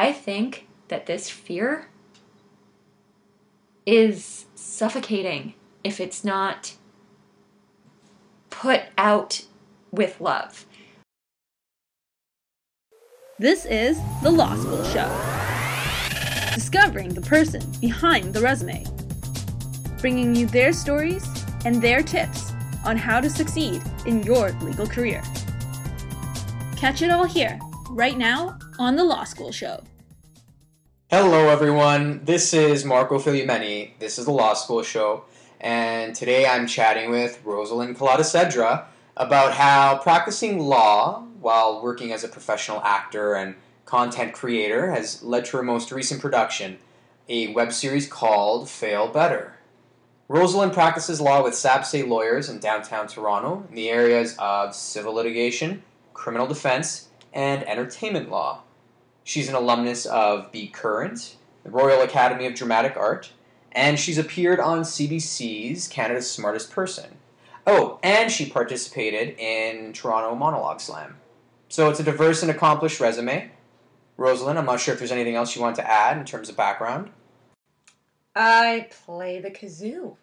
I think that this fear is suffocating if it's not put out with love. This is The Law School Show. Discovering the person behind the resume. Bringing you their stories and their tips on how to succeed in your legal career. Catch it all here, right now, on The Law School Show. Hello, everyone. This is Marco Filiumeni. This is the Law School Show, and today I'm chatting with Roselyn Kelada about how practicing law while working as a professional actor and content creator has led to her most recent production, a web series called Fail Better. Roselyn practices law with Sabsay lawyers in downtown Toronto in the areas of civil litigation, criminal defense, and entertainment law. She's an alumnus of Be Current, the Royal Academy of Dramatic Art, and she's appeared on CBC's Canada's Smartest Person. Oh, and she participated in Toronto Monologue Slam. So it's a diverse and accomplished resume. Roselyn, I'm not sure if there's anything else you want to add in terms of background. I play the kazoo.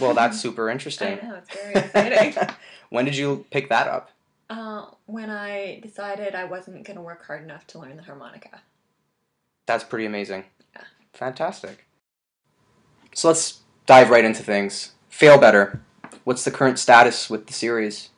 Well, that's super interesting. I know, it's very exciting. when did you pick that up? Uh, when I decided I wasn't going to work hard enough to learn the harmonica. That's pretty amazing. Yeah. Fantastic. So let's dive right into things. Fail Better. What's the current status with the series?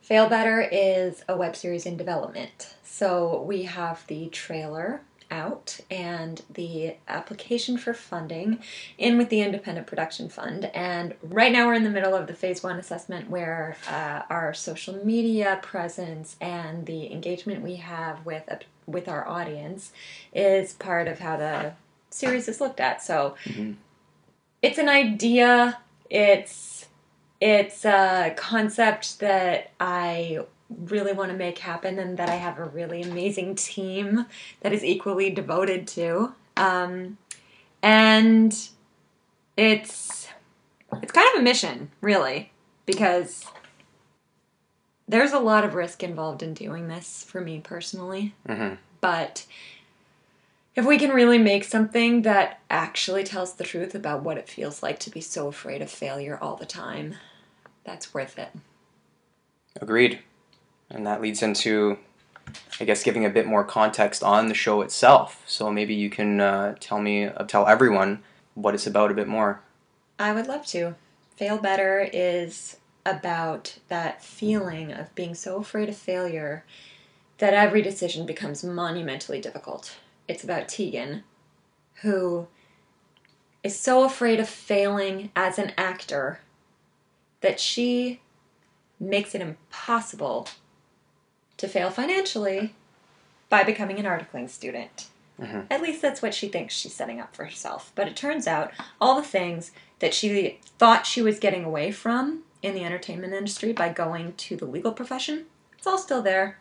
Fail Better is a web series in development. So we have the trailer out and the application for funding in with the Independent Production Fund. And right now we're in the middle of the phase one assessment where uh, our social media presence and the engagement we have with a, with our audience is part of how the series is looked at. So mm-hmm. it's an idea. It's it's a concept that I really want to make happen and that I have a really amazing team that is equally devoted to. Um, and it's it's kind of a mission, really, because there's a lot of risk involved in doing this for me personally. Mm-hmm. But if we can really make something that actually tells the truth about what it feels like to be so afraid of failure all the time, that's worth it. Agreed. And that leads into, I guess, giving a bit more context on the show itself. So maybe you can uh, tell me, uh, tell everyone what it's about a bit more. I would love to. Fail Better is about that feeling of being so afraid of failure that every decision becomes monumentally difficult. It's about Tegan, who is so afraid of failing as an actor that she makes it impossible to fail financially by becoming an articling student. Mm-hmm. At least that's what she thinks she's setting up for herself. But it turns out all the things that she thought she was getting away from in the entertainment industry by going to the legal profession, it's all still there.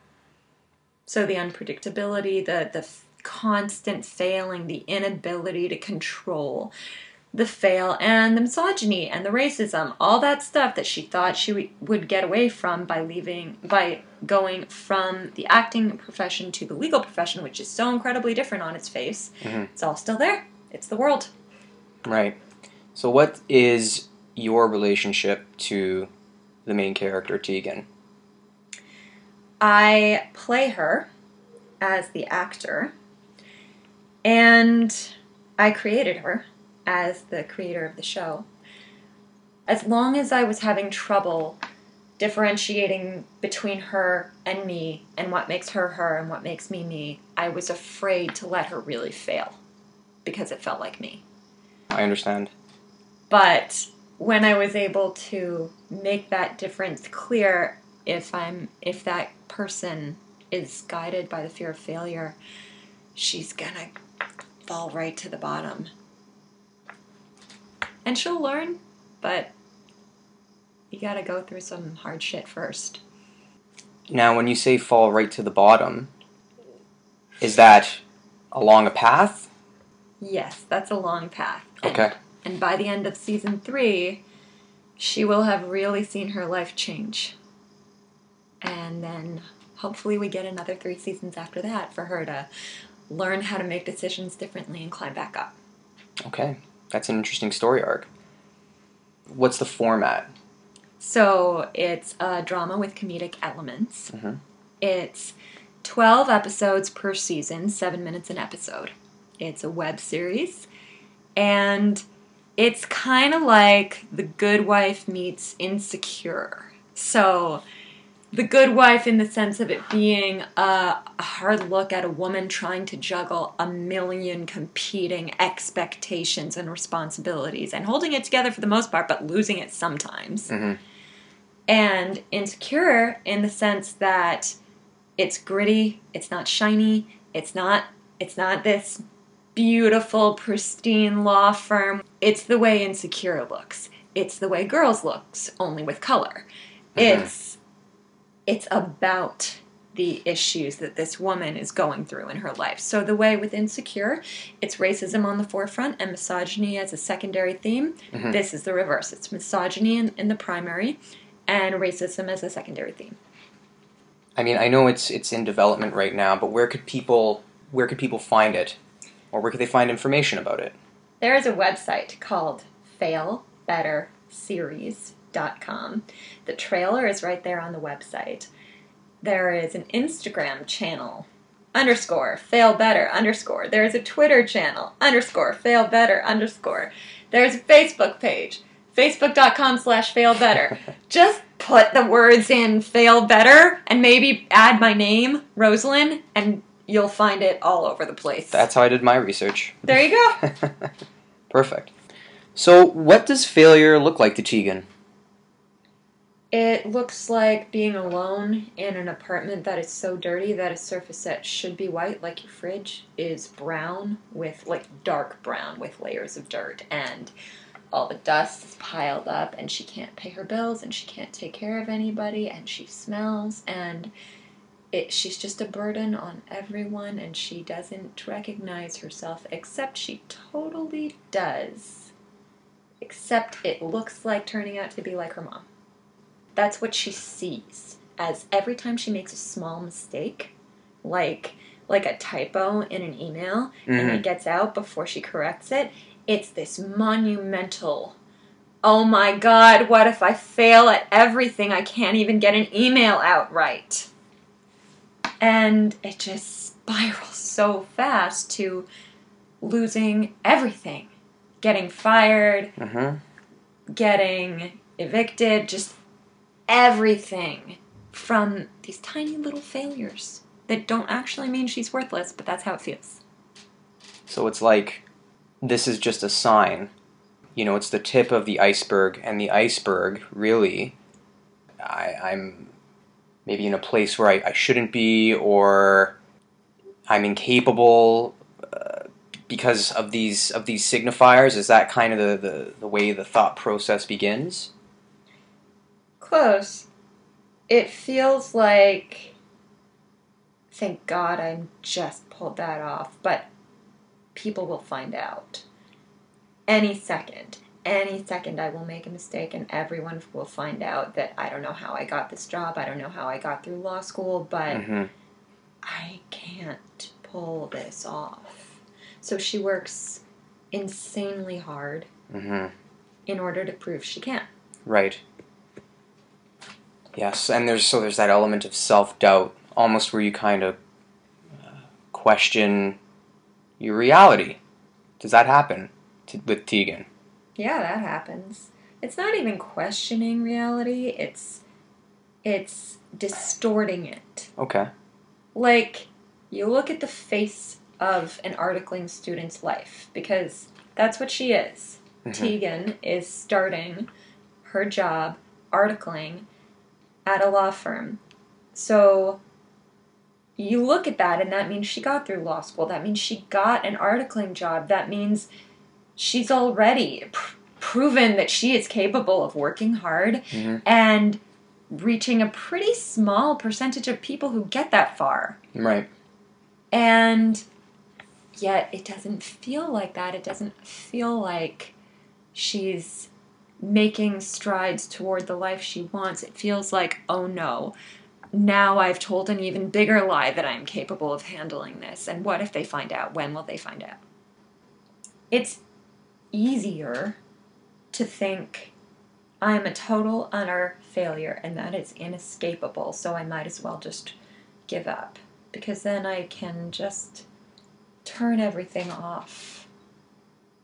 So the unpredictability, the the constant failing, the inability to control, the fail and the misogyny and the racism, all that stuff that she thought she w- would get away from by leaving, by going from the acting profession to the legal profession, which is so incredibly different on its face. Mm-hmm. It's all still there. It's the world. Right. So, what is your relationship to the main character, Tegan? I play her as the actor, and I created her as the creator of the show. As long as I was having trouble differentiating between her and me and what makes her her and what makes me me, I was afraid to let her really fail because it felt like me. I understand. But when I was able to make that difference clear, if I'm if that person is guided by the fear of failure, she's gonna fall right to the bottom and she'll learn, but you gotta go through some hard shit first. Now, when you say fall right to the bottom, is that along a path? Yes, that's a long path. Okay. And, and by the end of season three, she will have really seen her life change. And then hopefully we get another three seasons after that for her to learn how to make decisions differently and climb back up. Okay, that's an interesting story arc. What's the format? So it's a drama with comedic elements. Mhm. It's 12 episodes per season, seven minutes an episode. It's a web series. And it's kind of like The Good Wife meets Insecure. So, The Good Wife, in the sense of it being a, hard look at a woman trying to juggle a million competing expectations and responsibilities and holding it together for the most part, but losing it sometimes. Mhm. And Insecure, in the sense that it's gritty, it's not shiny, it's not it's not this beautiful, pristine law firm. It's the way Insecure looks. It's the way Girls looks, only with color. It's it's about the issues that this woman is going through in her life. So the way with Insecure, it's racism on the forefront and misogyny as a secondary theme. Mhm. This is the reverse. It's misogyny in, in the primary and racism as a secondary theme. I mean, I know it's it's in development right now, but where could people where could people find it, or where could they find information about it? There is a website called failbetterseries.com. The trailer is right there on the website. There is an Instagram channel, underscore, fail better, underscore. There is a Twitter channel, underscore, fail better, underscore. There's a Facebook page, facebook.com slash fail better. Just put the words in fail better and maybe add my name, Roselyn, and you'll find it all over the place. That's how I did my research. there you go. Perfect. So, what does failure look like to Tegan? It looks like being alone in an apartment that is so dirty that a surface that should be white, like your fridge, is brown with, like, dark brown with layers of dirt. And all the dust is piled up, and she can't pay her bills, and she can't take care of anybody, and she smells, and it, she's just a burden on everyone, and she doesn't recognize herself, except she totally does. Except it looks like turning out to be like her mom that's what she sees as every time she makes a small mistake like like a typo in an email and Mhm. it gets out before she corrects it it's this monumental oh my god what if i fail at everything i can't even get an email out right and it just spirals so fast to losing everything getting fired Mm-hmm. getting evicted, just everything from these tiny little failures that don't actually mean she's worthless, but that's how it feels. So it's like this is just a sign. You know, it's the tip of the iceberg, and the iceberg really, I, I'm maybe in a place where I, I shouldn't be, or I'm incapable uh, because of these of these signifiers. Is that kind of the, the, the way the thought process begins? Close. It feels like, thank God I just pulled that off, but people will find out. Any second. Any second I will make a mistake and everyone will find out that I don't know how I got this job, I don't know how I got through law school, but Mm-hmm. I can't pull this off. So she works insanely hard Mm-hmm. in order to prove she can. Right. Yes, and there's so there's that element of self doubt, almost where you kind of uh, question your reality. Does that happen to, with Tegan? Yeah, that happens. It's not even questioning reality, it's it's distorting it. Okay. Like you look at the face of an articling student's life because that's what she is. Mhm. Tegan is starting her job articling at a law firm. So you look at that, and that means she got through law school. That means she got an articling job. That means she's already pr- proven that she is capable of working hard Mhm. and reaching a pretty small percentage of people who get that far. Right. And yet it doesn't feel like that. It doesn't feel like she's making strides toward the life she wants. It feels like, oh no, now I've told an even bigger lie that I'm capable of handling this. And what if they find out? When will they find out? It's easier to think I'm a total, utter failure and that is inescapable, so I might as well just give up. Because then I can just turn everything off.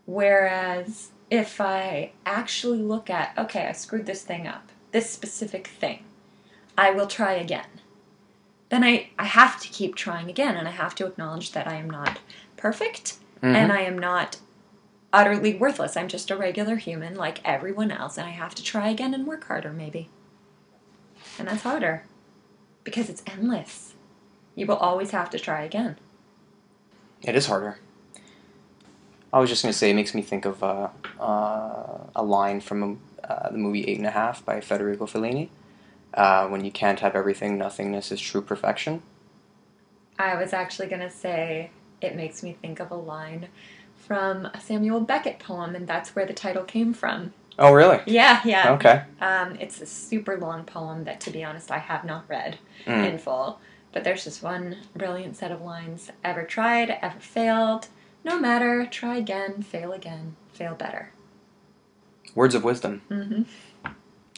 Whereas if I actually look at, okay, I screwed this thing up, this specific thing, I will try again. Then I, I have to keep trying again, and I have to acknowledge that I am not perfect Mhm. and I am not utterly worthless. I'm just a regular human like everyone else, and I have to try again and work harder, maybe. And that's harder because it's endless. You will always have to try again. It is harder. I was just going to say, it makes me think of uh, uh, a line from uh, the movie Eight and a Half by Federico Fellini. Uh, when you can't have everything, nothingness is true perfection. I was actually going to say it makes me think of a line from a Samuel Beckett poem, and that's where the title came from. Oh, really? Yeah, yeah. Okay. Um, it's a super long poem that, to be honest, I have not read Mm. in full. But there's just one brilliant set of lines ever tried, ever failed. No matter, try again, fail again, fail better. Words of wisdom. hmm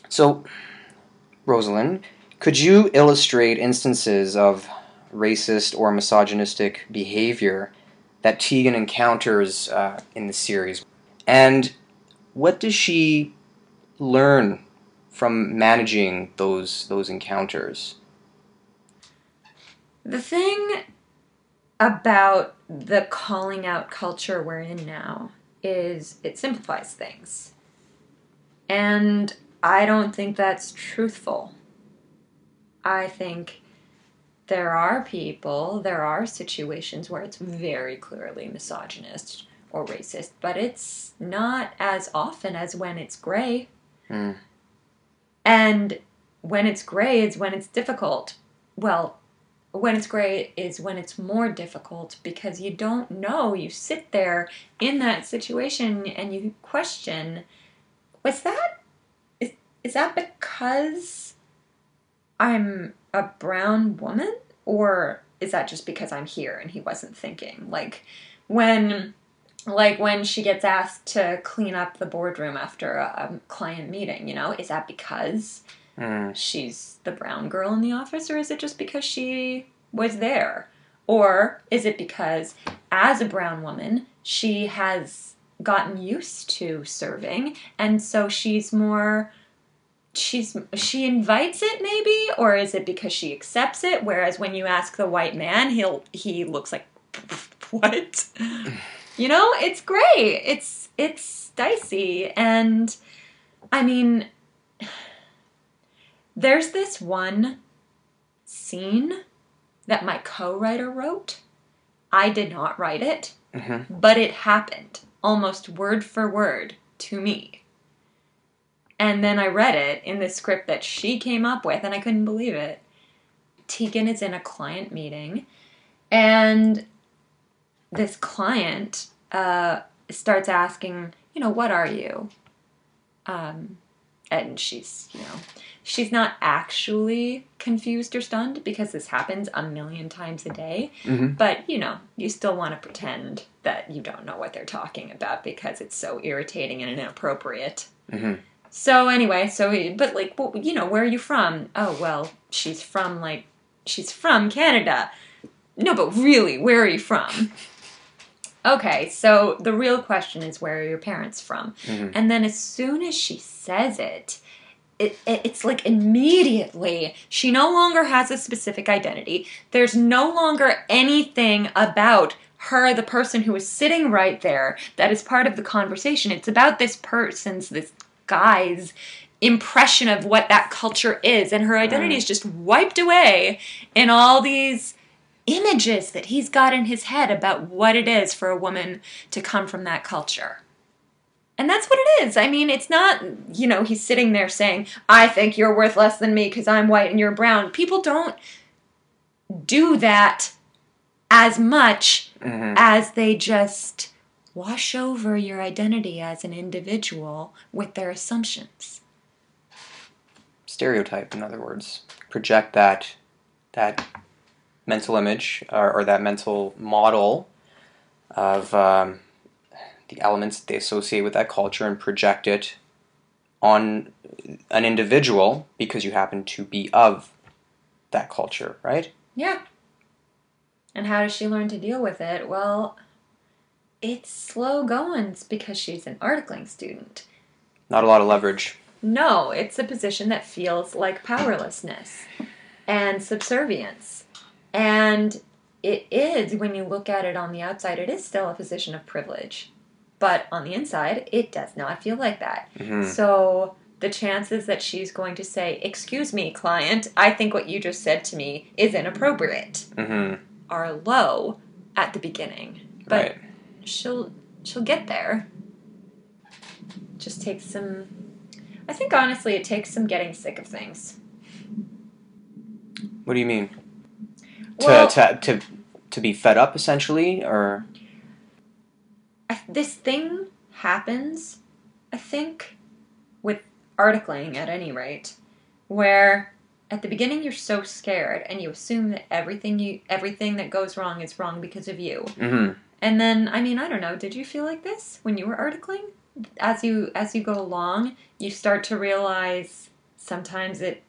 So, Roselyn, could you illustrate instances of racist or misogynistic behavior that Tegan encounters uh, in the series? And what does she learn from managing those those encounters? The thing about the calling out culture we're in now is it simplifies things. And I don't think that's truthful. I think there are people, there are situations where it's very clearly misogynist or racist, but it's not as often as when it's gray. Mm. And when it's gray is when it's difficult. Well, when it's great is when it's more difficult because you don't know. You sit there in that situation and you question, was that is is that because I'm a brown woman or is that just because I'm here and he wasn't thinking? Like when like when she gets asked to clean up the boardroom after a, a client meeting, you know, is that because Mm. she's the brown girl in the office, or is it just because she was there? Or is it because, as a brown woman, she has gotten used to serving, and so she's more. She's she invites it maybe, or is it because she accepts it? Whereas when you ask the white man, he'll he looks like what? you know, it's great. It's it's dicey, and I mean, there's this one scene that my co-writer wrote. I did not write it, Mhm. but it happened almost word for word to me. And then I read it in the script that she came up with, and I couldn't believe it. Tegan is in a client meeting, and this client uh, starts asking, you know, what are you? Um, and she's, you know, she's not actually confused or stunned because this happens a million times a day. Mhm. But, you know, you still want to pretend that you don't know what they're talking about because it's so irritating and inappropriate. Mhm. So, anyway, so, but like, well, you know, where are you from? Oh, well, she's from, like, she's from Canada. No, but really, where are you from? Okay, so the real question is where are your parents from? Mhm. And then as soon as she says it, it, it, it's like immediately she no longer has a specific identity. There's no longer anything about her, the person who is sitting right there, that is part of the conversation. It's about this person's, this guy's impression of what that culture is. And her identity Mm. is just wiped away in all these images that he's got in his head about what it is for a woman to come from that culture. And that's what it is. I mean, it's not, you know, he's sitting there saying, I think you're worth less than me because I'm white and you're brown. People don't do that as much Mhm. as they just wash over your identity as an individual with their assumptions. Stereotype, in other words. Project that that mental image or, or that mental model of um, the elements that they associate with that culture and project it on an individual because you happen to be of that culture, right? Yeah. And how does she learn to deal with it? Well, it's slow goings because she's an articling student. Not a lot of leverage. No, it's a position that feels like powerlessness and subservience. And it is, when you look at it on the outside, it is still a position of privilege. But on the inside, it does not feel like that. Mhm. So the chances that she's going to say, Excuse me, client, I think what you just said to me is inappropriate hmm are low at the beginning. But Right. she'll she'll get there. Just takes some I think honestly it takes some getting sick of things. What do you mean? Well- to, to to to be fed up essentially, or I- this thing happens, I think, with articling at any rate, where at the beginning you're so scared and you assume that everything you everything that goes wrong is wrong because of you. hmm And then I mean, I don't know, did you feel like this when you were articling? As you as you go along, you start to realize sometimes it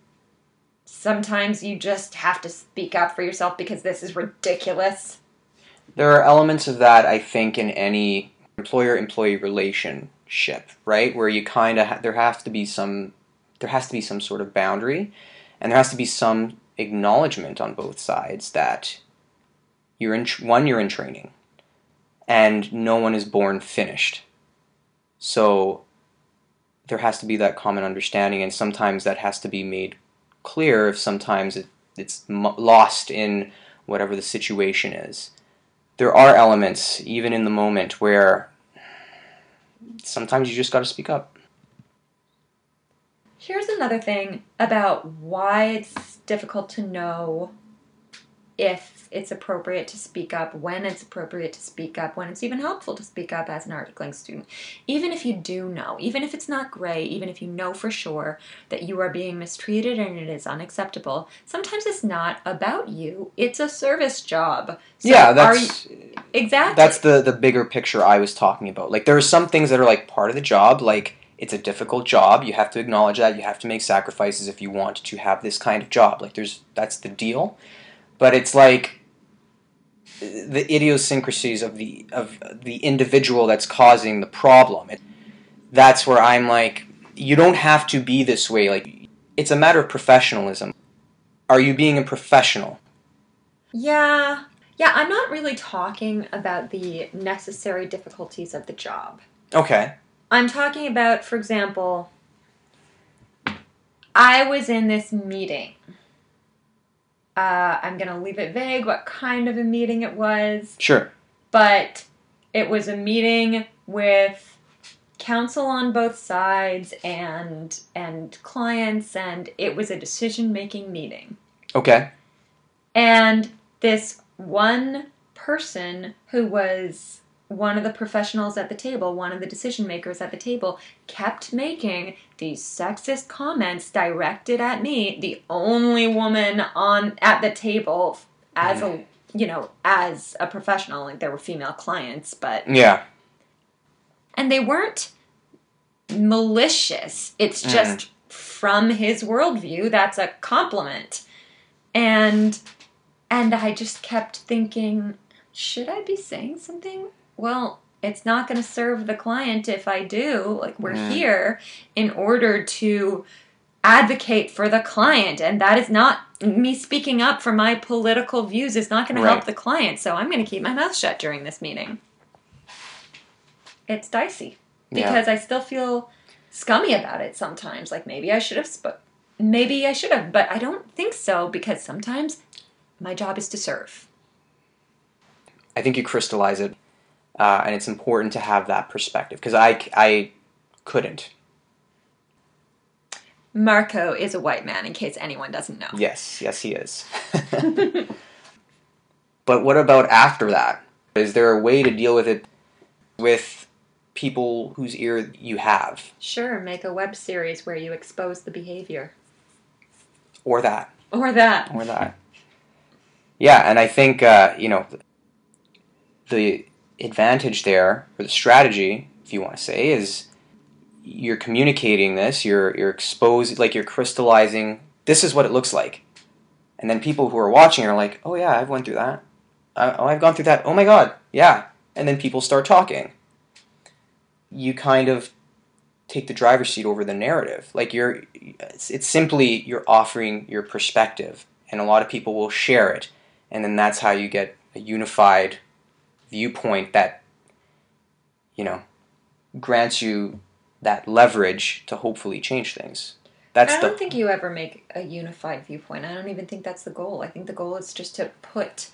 sometimes you just have to speak up for yourself because this is ridiculous. there are elements of that I think in any employer-employee relationship, right? Where you kind of ha- there has to be some there has to be some sort of boundary, and there has to be some acknowledgement on both sides that you're in tr- one you're in training, and no one is born finished. So there has to be that common understanding, and sometimes that has to be made clear. If sometimes it, it's lost in whatever the situation is there are elements, even in the moment, where sometimes you just got to speak up. Here's another thing about why it's difficult to know if it's appropriate to speak up, when it's appropriate to speak up, when it's even helpful to speak up as an articling student. Even if you do know, even if it's not gray, even if you know for sure that you are being mistreated and it is unacceptable, sometimes it's not about you. It's a service job. So yeah, that's you- exactly. that's the the bigger picture I was talking about. Like there are some things that are like part of the job, like it's a difficult job. You have to acknowledge that. You have to make sacrifices if you want to have this kind of job. Like there's that's the deal. But it's like the idiosyncrasies of the of the individual that's causing the problem. It, that's where I'm like, you don't have to be this way. Like it's a matter of professionalism. Are you being a professional? Yeah. Yeah, I'm not really talking about the necessary difficulties of the job. Okay. I'm talking about, for example, I was in this meeting. Uh, I'm going to leave it vague what kind of a meeting it was, Sure. but it was a meeting with counsel on both sides and and clients and it was a decision-making meeting. Okay. And this one person who was one of the professionals at the table, one of the decision makers at the table, kept making these sexist comments directed at me, the only woman on at the table as a you know, as a professional, like there were female clients, but Yeah. and they weren't malicious. It's mm. just from his worldview, that's a compliment. And and I just kept thinking, should I be saying something? Well, it's not going to serve the client if I do. Like we're Mm. here in order to advocate for the client and that is not me speaking up for my political views is not going to help the client. So I'm going to keep my mouth shut during this meeting. It's dicey Yeah. because I still feel scummy about it sometimes. Like maybe I should have spoke. Maybe I should have, but I don't think so because sometimes my job is to serve. I think you crystallize it, uh, and it's important to have that perspective because I, I couldn't. Marco is a white man, in case anyone doesn't know. Yes, yes, he is. but what about after that? Is there a way to deal with it with people whose ear you have, Sure, make a web series where you expose the behavior. or that, Or that. or that? Yeah, and I think uh, you know the advantage there, or the strategy, if you want to say, is you're communicating this. You're you're exposed, like you're crystallizing. This is what it looks like, and then people who are watching are like, "Oh yeah, I've went through that. Uh, oh, I've gone through that. Oh my god, yeah." And then people start talking. You kind of take the driver's seat over the narrative. Like you're, it's, it's simply you're offering your perspective, and a lot of people will share it, and then that's how you get a unified viewpoint that, you know, grants you that leverage to hopefully change things. That's I don't the think you ever make a unified viewpoint. I don't even think that's the goal. I think the goal is just to put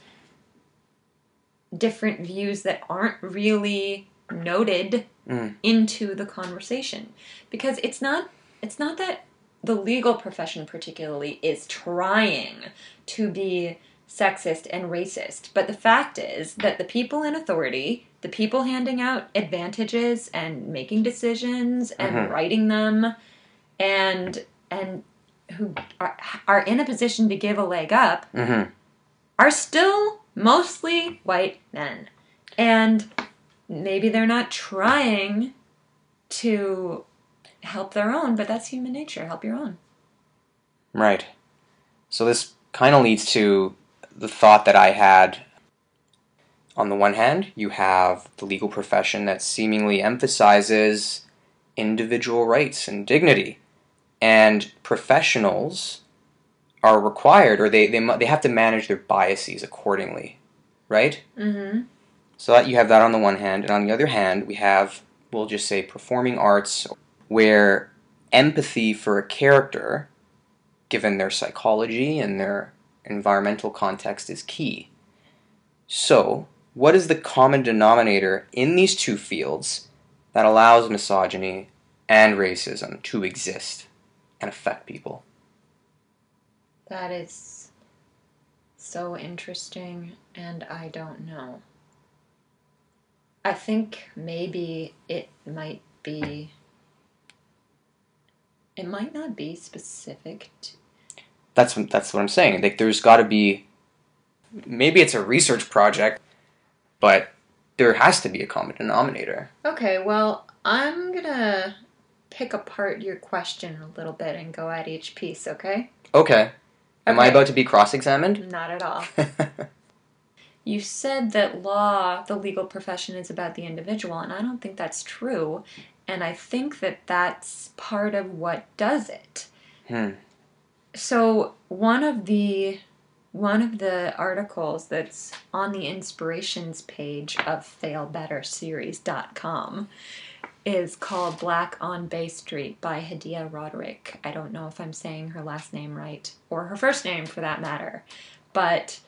different views that aren't really noted Mm. into the conversation because it's not it's not that the legal profession particularly is trying to be sexist and racist but the fact is that the people in authority the people handing out advantages and making decisions and Mhm. writing them and and who are, are in a position to give a leg up Mhm. are still mostly white men. And maybe they're not trying to help their own, but that's human nature. Help your own. Right. So this kind of leads to the thought that I had. On the one hand, you have the legal profession that seemingly emphasizes individual rights and dignity, and professionals are required, or they they they have to manage their biases accordingly, right? Mm-hmm. So that you have that on the one hand, and on the other hand, we have we'll just say performing arts, where empathy for a character, given their psychology and their environmental context, is key. So, what is the common denominator in these two fields that allows misogyny and racism to exist and affect people? That is so interesting, and I don't know. I think maybe it might be. It might not be specific to. That's what- that's what I'm saying. Like, there's got to be. Maybe it's a research project, but there has to be a common denominator. Okay, well, I'm gonna pick apart your question a little bit and go at each piece, okay? Okay. Am I about to be cross-examined? Not at all. You said that law, the legal profession, is about the individual, and I don't think that's true. And I think that that's part of what does it. Hmm. So one of the one of the articles that's on the inspirations page of failbetterseries.com is called Black on Bay Street by Hadiya Roderique. I don't know if I'm saying her last name right or her first name for that matter, but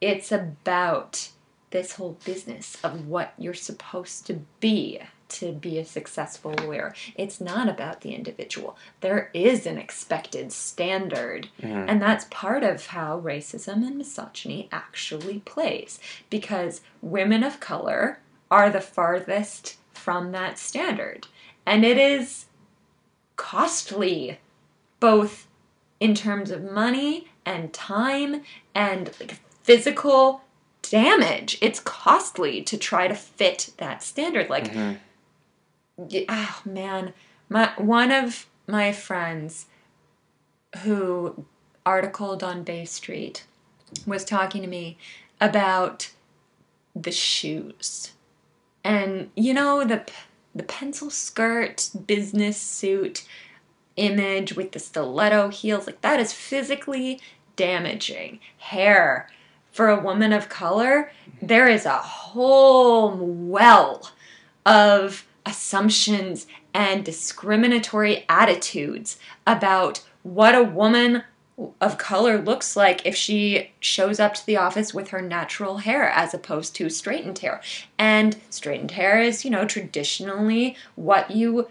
it's about this whole business of what you're supposed to be to be a successful lawyer. It's not about the individual. There is an expected standard, Mhm. and that's part of how racism and misogyny actually plays because women of color are the farthest from that standard. And it is costly both in terms of money and time and like physical damage. It's costly to try to fit that standard. Like, Mhm. Oh man, my one of my friends who articled on Bay Street was talking to me about the shoes. And you know the the pencil skirt business suit image with the stiletto heels like that is physically damaging. Hair for a woman of color, there is a whole well of assumptions and discriminatory attitudes about what a woman of color looks like if she shows up to the office with her natural hair as opposed to straightened hair. And straightened hair is, you know, traditionally what you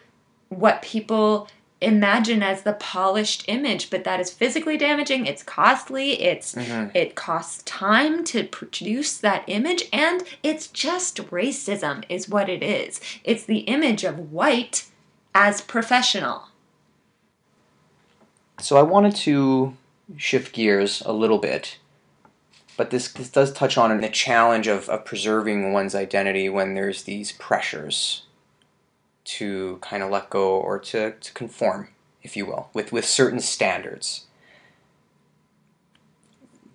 what people imagine as the polished image, but that is physically damaging, it's costly, it's Mhm. it costs time to produce that image and it's just racism is what it is. It's the image of white as professional. So I wanted to shift gears a little bit But this, this does touch on the challenge of, of preserving one's identity when there's these pressures to kind of let go or to, to conform, if you will, with, with certain standards.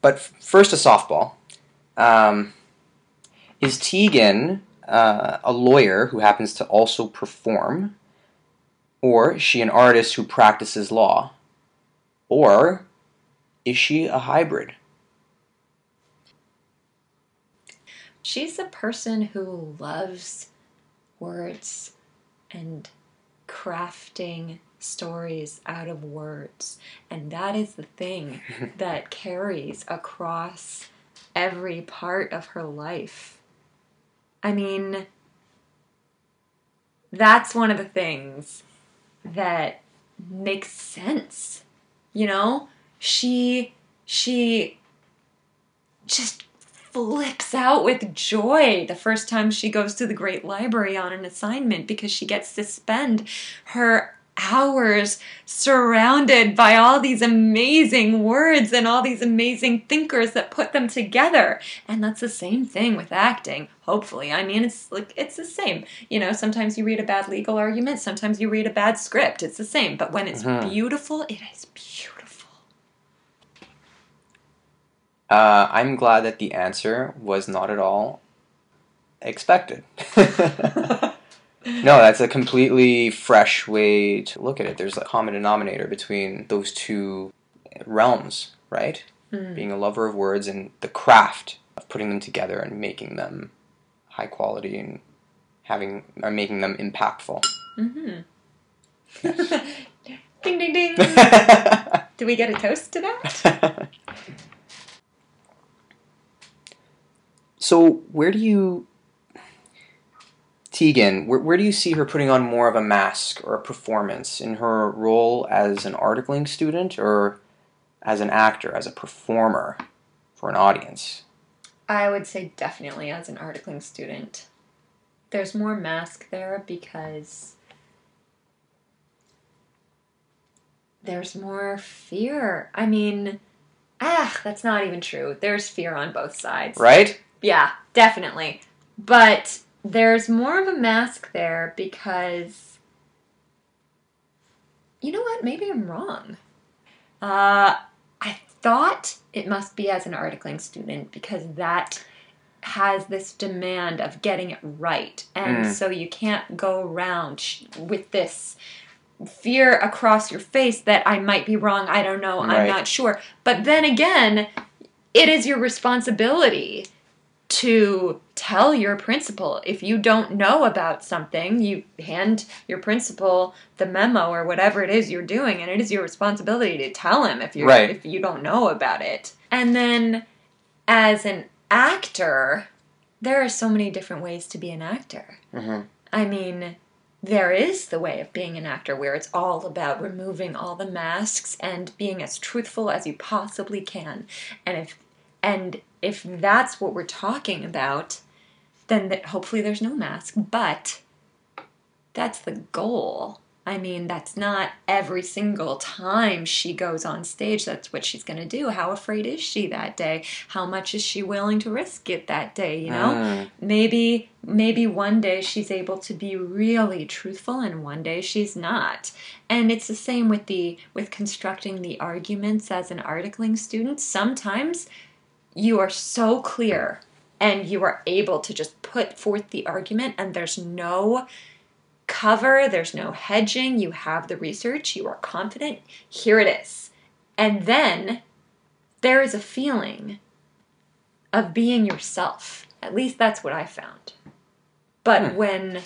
But first, a softball. Um, is Tegan uh, a lawyer who happens to also perform? Or is she an artist who practices law? Or is she a hybrid? She's a person who loves words and crafting stories out of words. And that is the thing that carries across every part of her life. I mean, that's one of the things that makes sense. You know, she she just flips out with joy the first time she goes to the Great Library on an assignment because she gets to spend her hours surrounded by all these amazing words and all these amazing thinkers that put them together. And that's the same thing with acting, hopefully. I mean, it's like it's the same. You know, sometimes you read a bad legal argument, sometimes you read a bad script. It's the same, but when it's Mhm. beautiful, it is beautiful. Uh, I'm glad that the answer was not at all expected. no, that's a completely fresh way to look at it. There's a common denominator between those two realms, right? Mm. Being a lover of words and the craft of putting them together and making them high quality and having or making them impactful. Mm-hmm. ding ding ding. Do we get a toast to that? So where do you Tegan, where, where do you see her putting on more of a mask or a performance in her role as an articling student or as an actor, as a performer for an audience? I would say definitely as an articling student. There's more mask there because there's more fear. I mean, ah, that's not even true. There's fear on both sides. Right? Yeah, definitely. But there's more of a mask there because you know what? Maybe I'm wrong. Uh, I thought it must be as an articling student because that has this demand of getting it right, and Mm. so you can't go around sh- with this fear across your face that I might be wrong. I don't know. I'm not sure. But then again, it is your responsibility to tell your principal if you don't know about something you hand your principal the memo or whatever it is you're doing and it is your responsibility to tell him if you Right. if you don't know about it and then as an actor there are so many different ways to be an actor hmm I mean, there is the way of being an actor where it's all about removing all the masks and being as truthful as you possibly can. And if and if that's what we're talking about, then that hopefully there's no mask, but that's the goal. I mean, that's not every single time she goes on stage, that's what she's going to do. How afraid is she that day? How much is she willing to risk it that day, you know? Mm. maybe maybe one day she's able to be really truthful and one day she's not and it's the same with the with constructing the arguments as an articling student sometimes you are so clear and you are able to just put forth the argument and there's no cover there's no hedging you have the research you are confident here it is and then there is a feeling of being yourself. At least that's what I found. But Hmm. when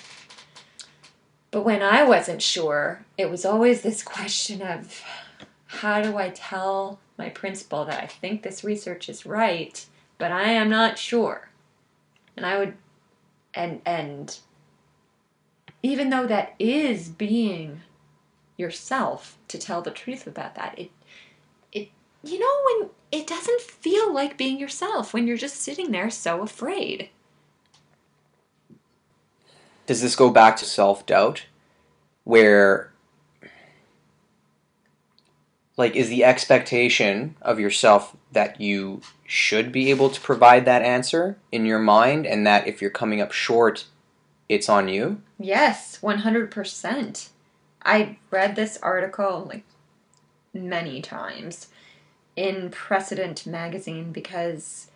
but when I wasn't sure, it was always this question of how do I tell my principal that I think this research is right, but I am not sure. And I would and and even though that is being yourself to tell the truth about that, it it you know when it doesn't feel like being yourself when you're just sitting there so afraid. Does this go back to self doubt, where like is the expectation of yourself that you should be able to provide that answer in your mind and that if you're coming up short it's on you Yes, 100%. I read this article like many times in Precedent magazine because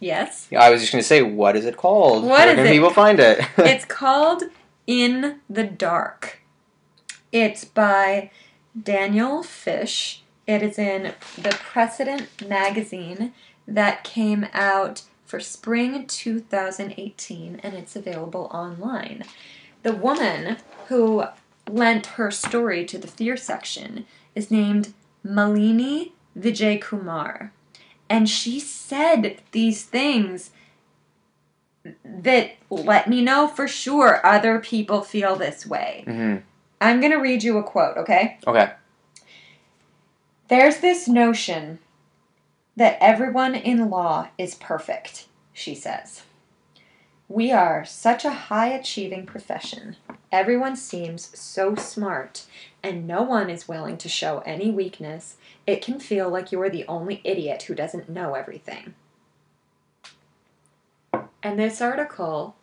yes, i was just going to say what is it called What where is can it? people find it it's called In the Dark. It's by Daniel Fish. It is in the Precedent magazine that came out for spring 2018 and it's available online. The woman who lent her story to the fear section is named Malini Vijay Kumar. And she said these things that let me know for sure other people feel this way. hmm I'm going to read you a quote, okay? okay There's this notion that everyone in law is perfect, she says. We are such a high achieving profession. Everyone seems so smart, and no one is willing to show any weakness. It can feel like you're the only idiot who doesn't know everything. And this article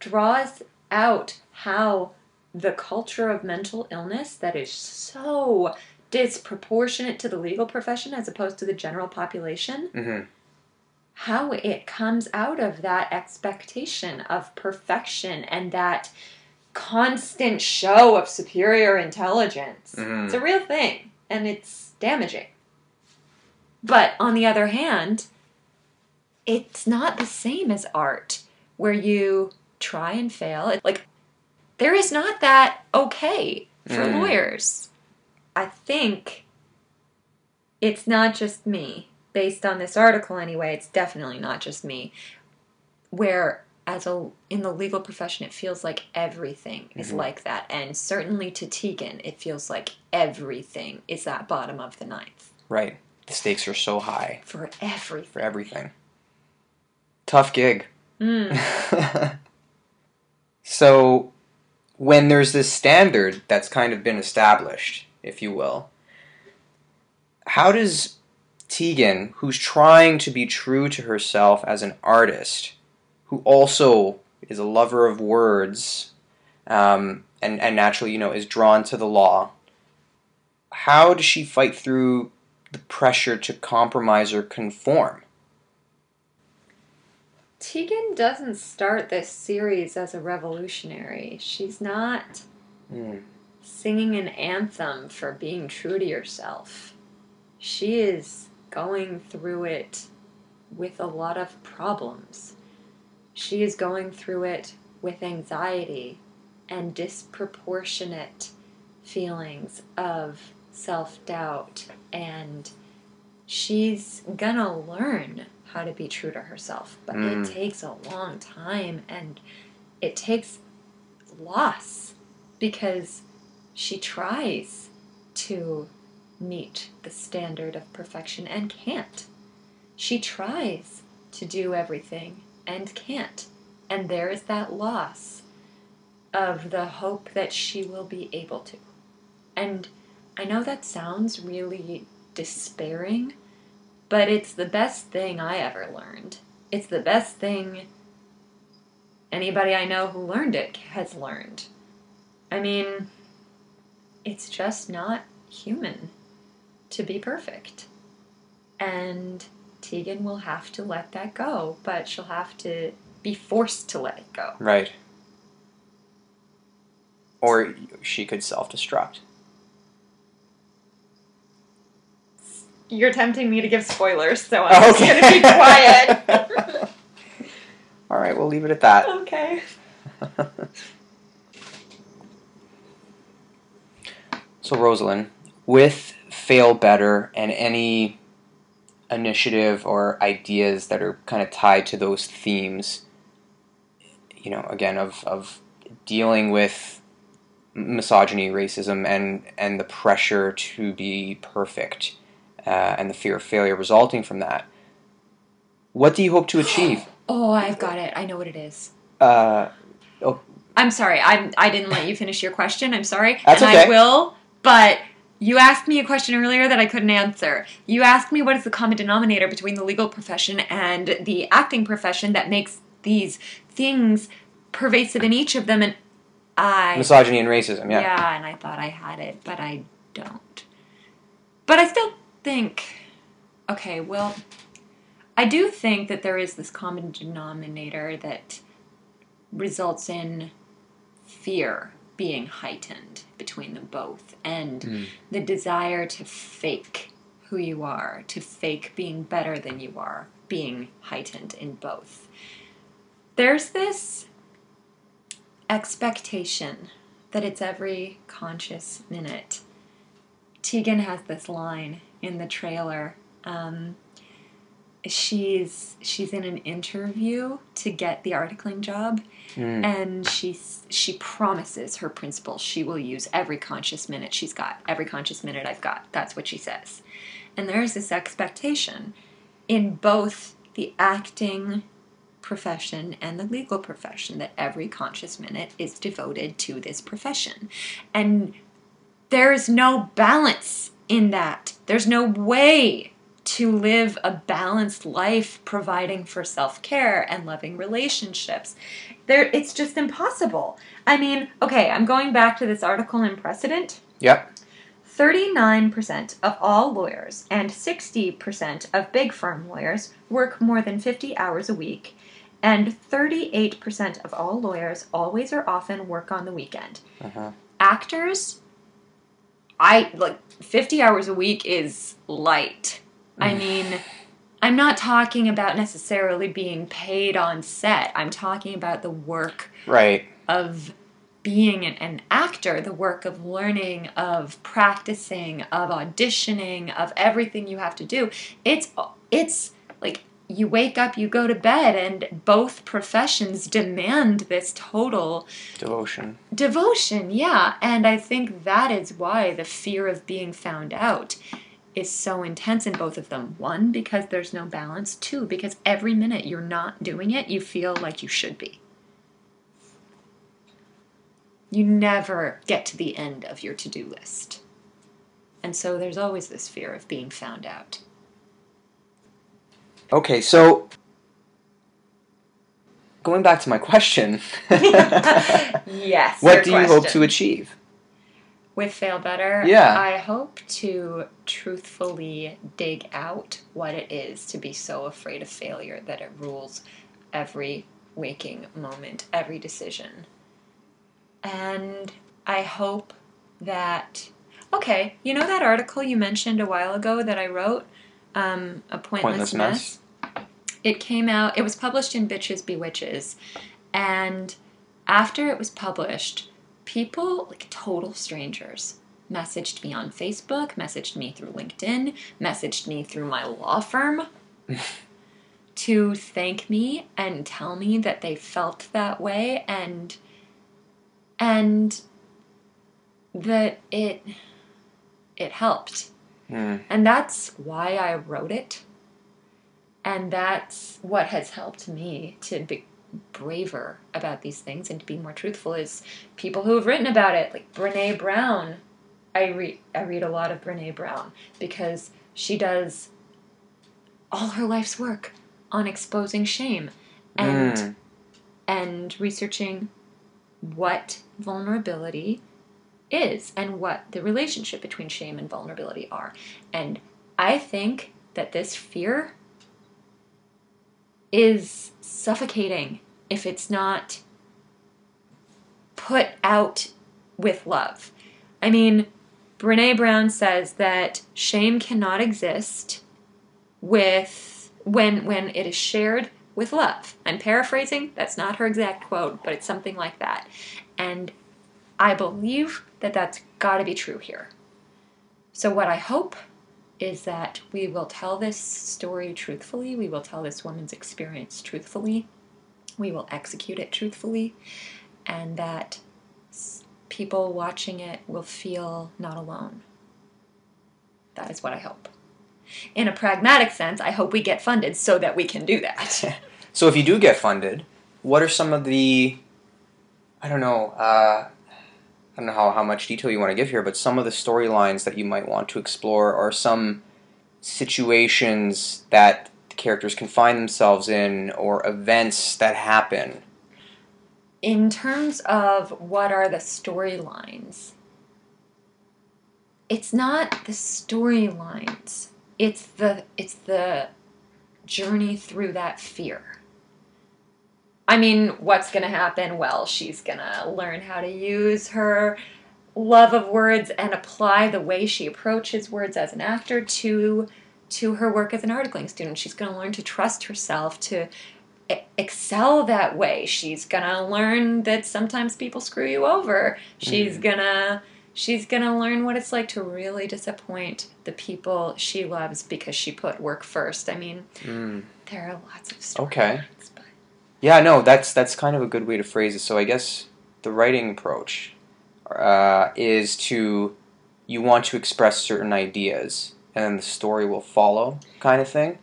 draws out how the culture of mental illness that is so disproportionate to the legal profession as opposed to the general population, hmm how it comes out of that expectation of perfection and that constant show of superior intelligence. Mhm. It's a real thing and it's damaging. But on the other hand, it's not the same as art where you try and fail. Like, there is not that okay for Mm. lawyers. I think it's not just me. Based on this article anyway, it's definitely not just me. Where as a in the legal profession it feels like everything is Mhm. like that. And certainly to Tegan, it feels like everything is that bottom of the ninth. right the stakes are so high For everything. for everything tough gig Mm. so when there's this standard that's kind of been established, if you will, how does Tegan, who's trying to be true to herself as an artist, who also is a lover of words, um, and, and naturally, you know, is drawn to the law, how does she fight through the pressure to compromise or conform? Tegan doesn't start this series as a revolutionary. She's not Mm. singing an anthem for being true to yourself. She is going through it with a lot of problems. She is going through it with anxiety and disproportionate feelings of self doubt, and she's gonna learn how to be true to herself. But Mm. it takes a long time and it takes loss because she tries to meet the standard of perfection and can't. She tries to do everything and can't. And there is that loss of the hope that she will be able to. And I know that sounds really despairing, but it's the best thing I ever learned. It's the best thing anybody I know who learned it has learned. I mean, it's just not human to be perfect. And Tegan will have to let that go, but she'll have to be forced to let it go. Right. Or she could self destruct. You're tempting me to give spoilers, so I'm Oh, just gonna be quiet. All right, we'll leave it at that. okay. so, Roselyn, with Fail Better and any initiative or ideas that are kind of tied to those themes, you know, again, of, of dealing with misogyny, racism, and, and the pressure to be perfect uh, and the fear of failure resulting from that, what do you hope to achieve? Oh, I've got it. I know what it is. Uh, I'm sorry. I'm I didn't let you finish your question. I'm sorry. That's and okay. I will, but You asked me a question earlier that I couldn't answer. You asked me what is the common denominator between the legal profession and the acting profession that makes these things pervasive in each of them, and I Misogyny and racism, yeah. yeah, and I thought I had it, but I don't. But I still think, okay, well, I do think that there is this common denominator that results in fear being heightened between them both and Mm. the desire to fake who you are, to fake being better than you are, being heightened in both. There's this expectation that it's every conscious minute. Tegan has this line in the trailer. Um, she's she's in an interview to get the articling job, Mm. and she's she promises her principal she will use every conscious minute she's got, every conscious minute I've got. That's what she says, and there's this expectation in both the acting profession and the legal profession that every conscious minute is devoted to this profession. And there's no balance in that. There's no way to live a balanced life providing for self-care and loving relationships. There it's just impossible. I mean, okay, I'm going back to this article in Precedent. Yep. 39% of all lawyers and 60% of big firm lawyers work more than 50 hours a week, and 38% of all lawyers always or often work on the weekend. Uh-huh. Actors, I like 50 hours a week is light. I mean, I'm not talking about necessarily being paid on set. I'm talking about the work Right. of being an, an actor, the work of learning, of practicing, of auditioning, of everything you have to do. It's it's like you wake up, you go to bed, and both professions demand this total Devotion. devotion. Yeah, and I think that is why the fear of being found out is so intense in both of them. One, because there's no balance. Two, because every minute you're not doing it, you feel like you should be. You never get to the end of your to do list. And so there's always this fear of being found out. Okay, so going back to my question, yes. what do you hope to achieve? With Fail Better, Yeah. I hope to truthfully dig out what it is to be so afraid of failure that it rules every waking moment, every decision. And I hope that. Okay, you know that article you mentioned a while ago that I wrote? Um, a Pointless, Pointless Mess? It came out, it was published in Bitches Be Witches. And after it was published, people, like total strangers, messaged me on Facebook, messaged me through LinkedIn, messaged me through my law firm to thank me and tell me that they felt that way and and that it it helped. Hmm. And that's why I wrote it. And that's what has helped me to be braver about these things and to be more truthful is people who have written about it, like Brene Brown. I read I read a lot of Brene Brown because she does all her life's work on exposing shame and Mm. and researching what vulnerability is and what the relationship between shame and vulnerability are. And I think that this fear is suffocating if it's not put out with love. I mean, Brene Brown says that shame cannot exist with when when it is shared with love. I'm paraphrasing, that's not her exact quote, but it's something like that. And I believe that that's got to be true here. So what I hope is that we will tell this story truthfully, we will tell this woman's experience truthfully, we will execute it truthfully, and that people watching it will feel not alone. That is what I hope. In a pragmatic sense, I hope we get funded so that we can do that. So if you do get funded, what are some of the, I don't know, uh, I don't know how, how much detail you want to give here, but some of the storylines that you might want to explore are some situations that the characters can find themselves in or events that happen. In terms of what are the storylines, it's not the storylines. It's the it's the journey through that fear. I mean, what's going to happen? Well, she's going to learn how to use her love of words and apply the way she approaches words as an actor to to her work as an articling student. She's going to learn to trust herself to excel that way. She's going to learn that sometimes people screw you over. She's Mhm. going to she's going to learn what it's like to really disappoint the people she loves because she put work first. I mean, Mm. there are lots of stories. Okay. Yeah, no, that's that's kind of a good way to phrase it. So I guess the writing approach uh, is to you want to express certain ideas, and then the story will follow, kind of thing.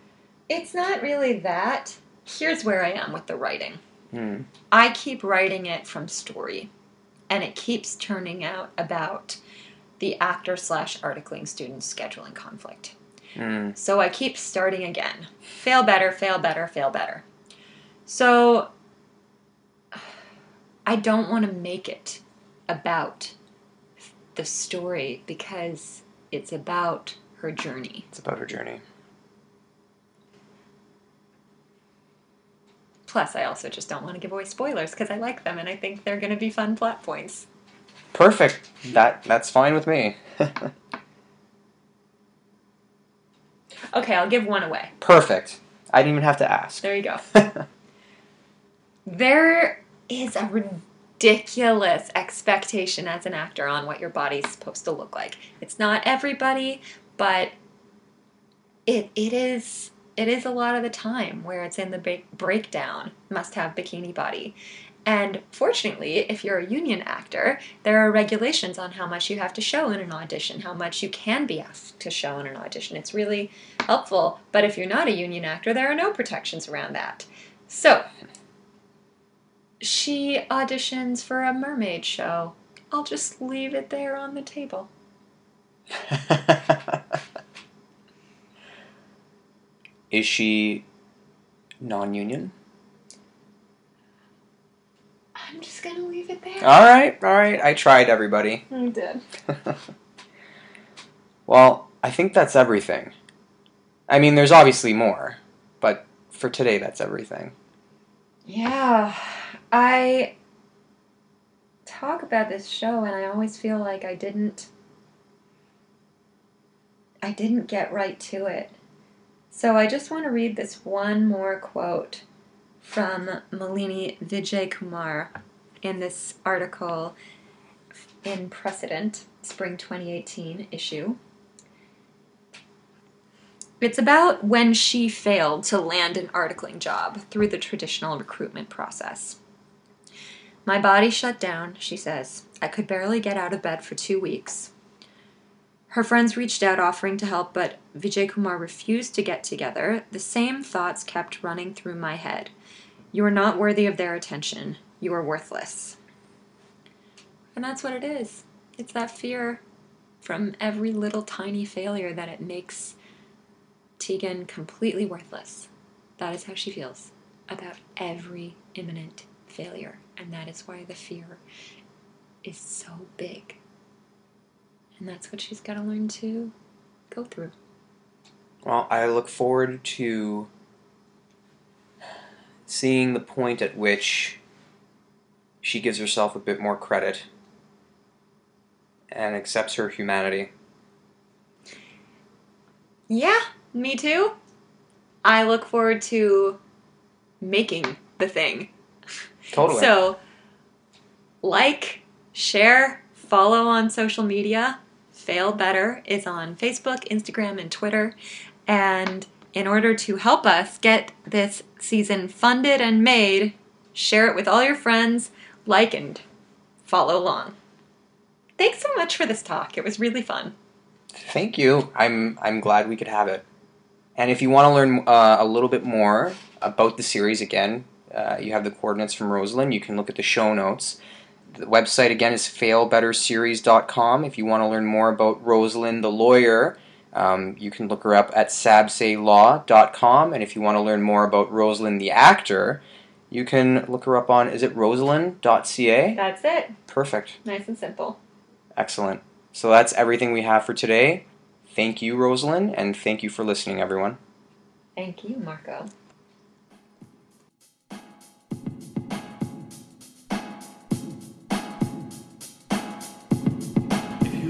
it's not really that. Here's where I am with the writing. Hmm. I keep writing it from story, and it keeps turning out about the actor slash articling student scheduling conflict. Hmm. So I keep starting again. Fail better, fail better, fail better. So I don't want to make it about the story because it's about her journey. It's about her journey. Plus, I also just don't want to give away spoilers because I like them and I think they're going to be fun plot points. Perfect. That that's fine with me. Okay, I'll give one away. Perfect. I didn't even have to ask. There you go. there is a ridiculous expectation as an actor on what your body's supposed to look like. It's not everybody, but it it is it is a lot of the time where it's in the breakdown must have bikini body. And fortunately, if you're a union actor, there are regulations on how much you have to show in an audition, how much you can be asked to show in an audition. It's really helpful. But if you're not a union actor, there are no protections around that. So, she auditions for a mermaid show. I'll just leave it there on the table. Is she non-union? I'm just gonna leave it there. All right, all right. I tried, everybody. I did. well, I think that's everything. I mean, there's obviously more, but for today, that's everything. Yeah, I talk about this show, and I always feel like I didn't. I didn't get right to it. So I just want to read this one more quote from Malini Vijay Kumar in this article in Precedent, Spring 2018 issue. It's about when she failed to land an articling job through the traditional recruitment process. My body shut down, she says. I could barely get out of bed for two weeks. Her friends reached out offering to help, but Vijay Kumar refused to get together. The same thoughts kept running through my head. You are not worthy of their attention. You are worthless. And that's what it is. It's that fear from every little tiny failure that it makes Tegan completely worthless. That is how she feels about every imminent failure. And that is why the fear is so big. And that's what she's got to learn to go through. Well, I look forward to seeing the point at which she gives herself a bit more credit and accepts her humanity. Yeah, me too. I look forward to making the thing. Totally. So, like, share, follow on social media. Fail Better is on Facebook, Instagram, and Twitter. And in order to help us get this season funded and made, share it with all your friends, like, and follow along. Thanks so much for this talk. It was really fun. Thank you. I'm I'm glad we could have it. And if you want to learn uh, a little bit more about the series, again, uh, you have the coordinates from Roselyn. You can look at the show notes. the website again is failbetterseries.com. If you want to learn more about Roselyn the lawyer, um, you can look her up at sabsaylaw.com. And if you want to learn more about Roselyn the actor, you can look her up on, is it roselyn.ca? That's it. Perfect. Nice and simple. Excellent. So that's everything we have for today. Thank you, Roselyn, and thank you for listening, everyone. Thank you, Marco.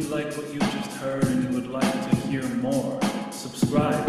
like what you just heard and you would like to hear more, subscribe.